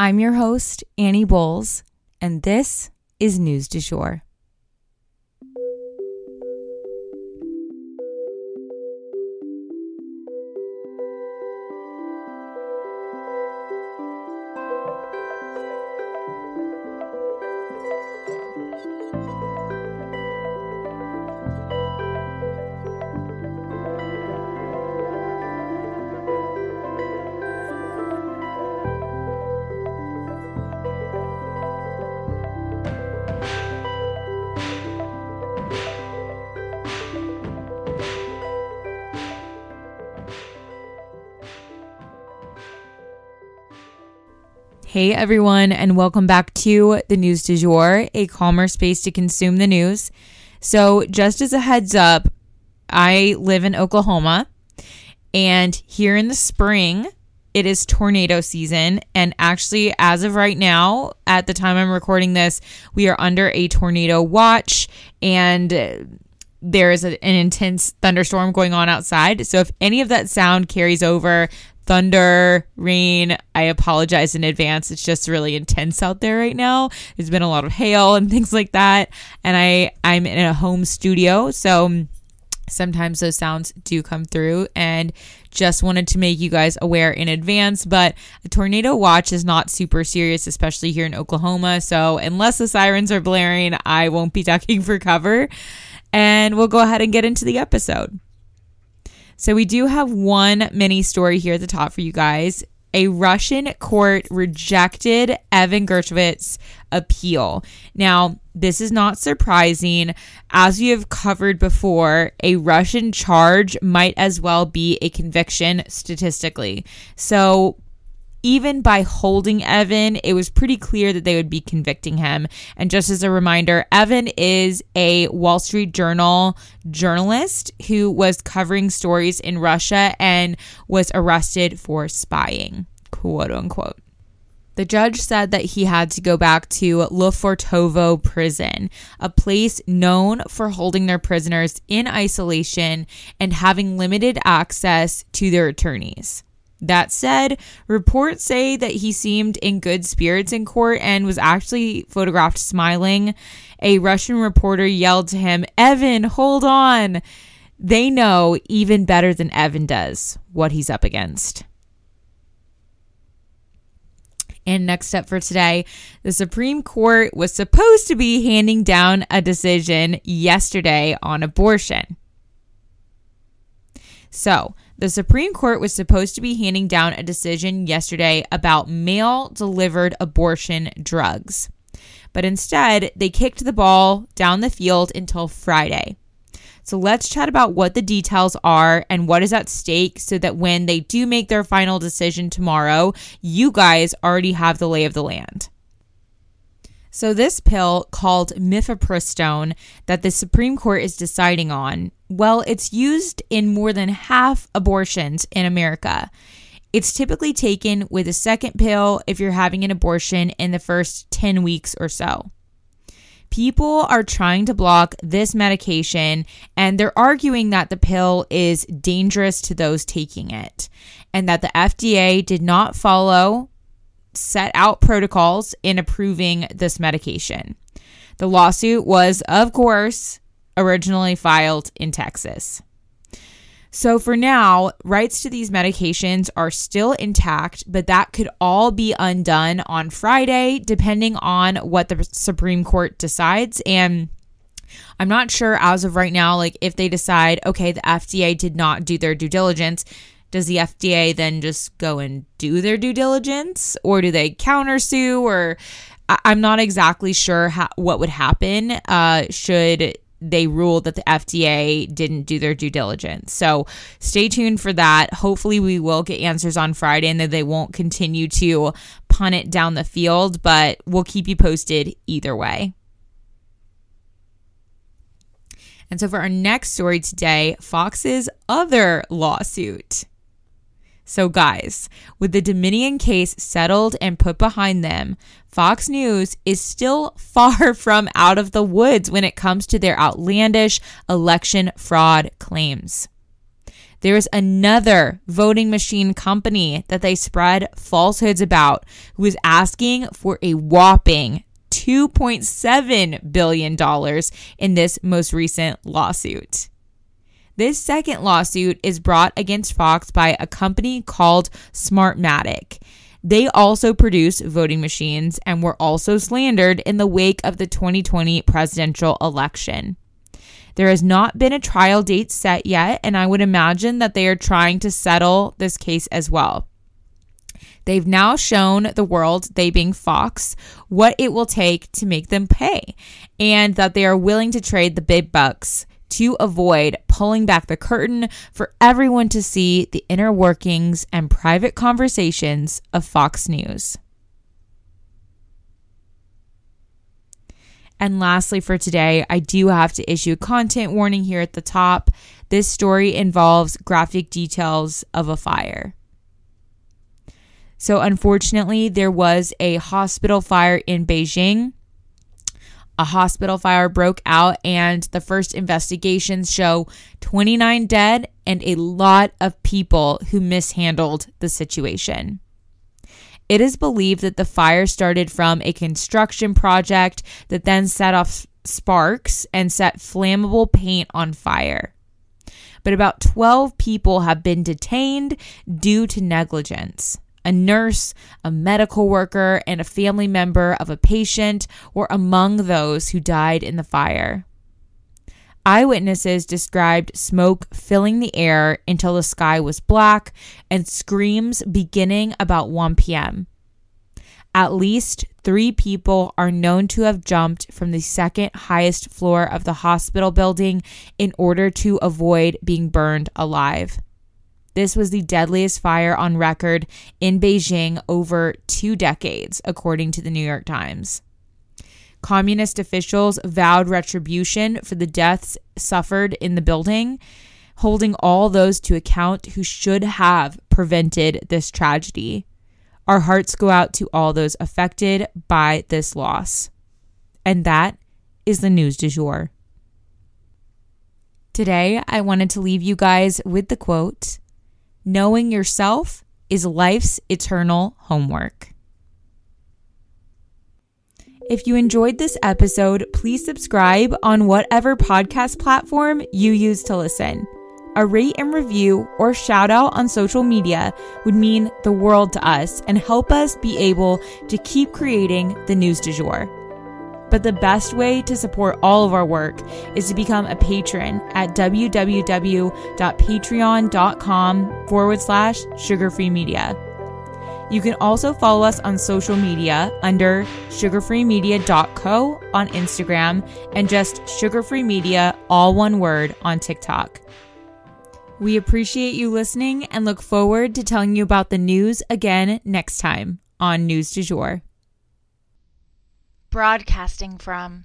I'm your host, Annie Bowles, and this is News du Jour. Hey everyone, and welcome back to the News du Jour, a calmer space to consume the news. So, just as a heads up, I live in Oklahoma, and here in the spring, it is tornado season. And actually, as of right now, at the time I'm recording this, we are under a tornado watch, and there is a, an intense thunderstorm going on outside. So, if any of that sound carries over, thunder, rain. I apologize in advance. It's just really intense out there right now. There's been a lot of hail and things like that. And I I'm in a home studio, so sometimes those sounds do come through and just wanted to make you guys aware in advance but a tornado watch is not super serious especially here in Oklahoma so unless the sirens are blaring I won't be ducking for cover and we'll go ahead and get into the episode so we do have one mini story here at the top for you guys. A Russian court rejected Evan Gershkovich's appeal. Now, this is not surprising. As we have covered before, a Russian charge might as well be a conviction statistically. So, even by holding Evan, it was pretty clear that they would be convicting him. And just as a reminder, Evan is a Wall Street Journal journalist who was covering stories in Russia and was arrested for spying, quote unquote. The judge said that he had to go back to Lefortovo prison, a place known for holding their prisoners in isolation and having limited access to their attorneys. That said, reports say that he seemed in good spirits in court and was actually photographed smiling. A Russian reporter yelled to him, Evan, hold on. They know even better than Evan does what he's up against. And next up for today, the Supreme Court was supposed to be handing down a decision yesterday on abortion. So, the Supreme Court was supposed to be handing down a decision yesterday about mail delivered abortion drugs. But instead, they kicked the ball down the field until Friday. So let's chat about what the details are and what is at stake so that when they do make their final decision tomorrow, you guys already have the lay of the land. So, this pill called mifepristone that the Supreme Court is deciding on, well, it's used in more than half abortions in America. It's typically taken with a second pill if you're having an abortion in the first 10 weeks or so. People are trying to block this medication and they're arguing that the pill is dangerous to those taking it and that the FDA did not follow set out protocols in approving this medication. The lawsuit was, of course, originally filed in Texas. So, for now, rights to these medications are still intact, but that could all be undone on Friday, depending on what the Supreme Court decides. And I'm not sure as of right now, like if they decide, okay, the FDA did not do their due diligence, does the FDA then just go and do their due diligence or do they countersue or I- am not exactly sure what would happen uh, should they ruled that the FDA didn't do their due diligence. So stay tuned for that. Hopefully, we will get answers on Friday and that they won't continue to punt it down the field, but we'll keep you posted either way. And so, for our next story today, Fox's other lawsuit. So, guys, with the Dominion case settled and put behind them, Fox News is still far from out of the woods when it comes to their outlandish election fraud claims. There is another voting machine company that they spread falsehoods about who is asking for a whopping $2.7 billion in this most recent lawsuit. This second lawsuit is brought against Fox by a company called Smartmatic. They also produce voting machines and were also slandered in the wake of the 2020 presidential election. There has not been a trial date set yet, and I would imagine that they are trying to settle this case as well. They've now shown the world, they being Fox, what it will take to make them pay, and that they are willing to trade the big bucks to avoid pulling back the curtain for everyone to see the inner workings and private conversations of Fox News. And lastly, for today, I do have to issue a content warning here at the top. This story involves graphic details of a fire. So, unfortunately, there was a hospital fire in Beijing a hospital fire broke out, and the first investigations show 29 dead and a lot of people who mishandled the situation. It is believed that the fire started from a construction project that then set off sparks and set flammable paint on fire. But about 12 people have been detained due to negligence a nurse, a medical worker, and a family member of a patient were among those who died in the fire. Eyewitnesses described smoke filling the air until the sky was black and screams beginning about 1 p.m. At least three people are known to have jumped from the second highest floor of the hospital building in order to avoid being burned alive. This was the deadliest fire on record in Beijing over two decades, according to the New York Times. Communist officials vowed retribution for the deaths suffered in the building, holding all those to account who should have prevented this tragedy. Our hearts go out to all those affected by this loss. And that is the news du jour. Today, I wanted to leave you guys with the quote Knowing yourself is life's eternal homework. If you enjoyed this episode, please subscribe on whatever podcast platform you use to listen. A rate and review or shout out on social media would mean the world to us and help us be able to keep creating the news du jour. But the best way to support all of our work is to become a patron at www.patreon.com forward slash sugarfree media. You can also follow us on social media under sugarfreemedia.co on Instagram and just sugarfree media, all one word, on TikTok. We appreciate you listening and look forward to telling you about the news again next time on News du Jour. Broadcasting from.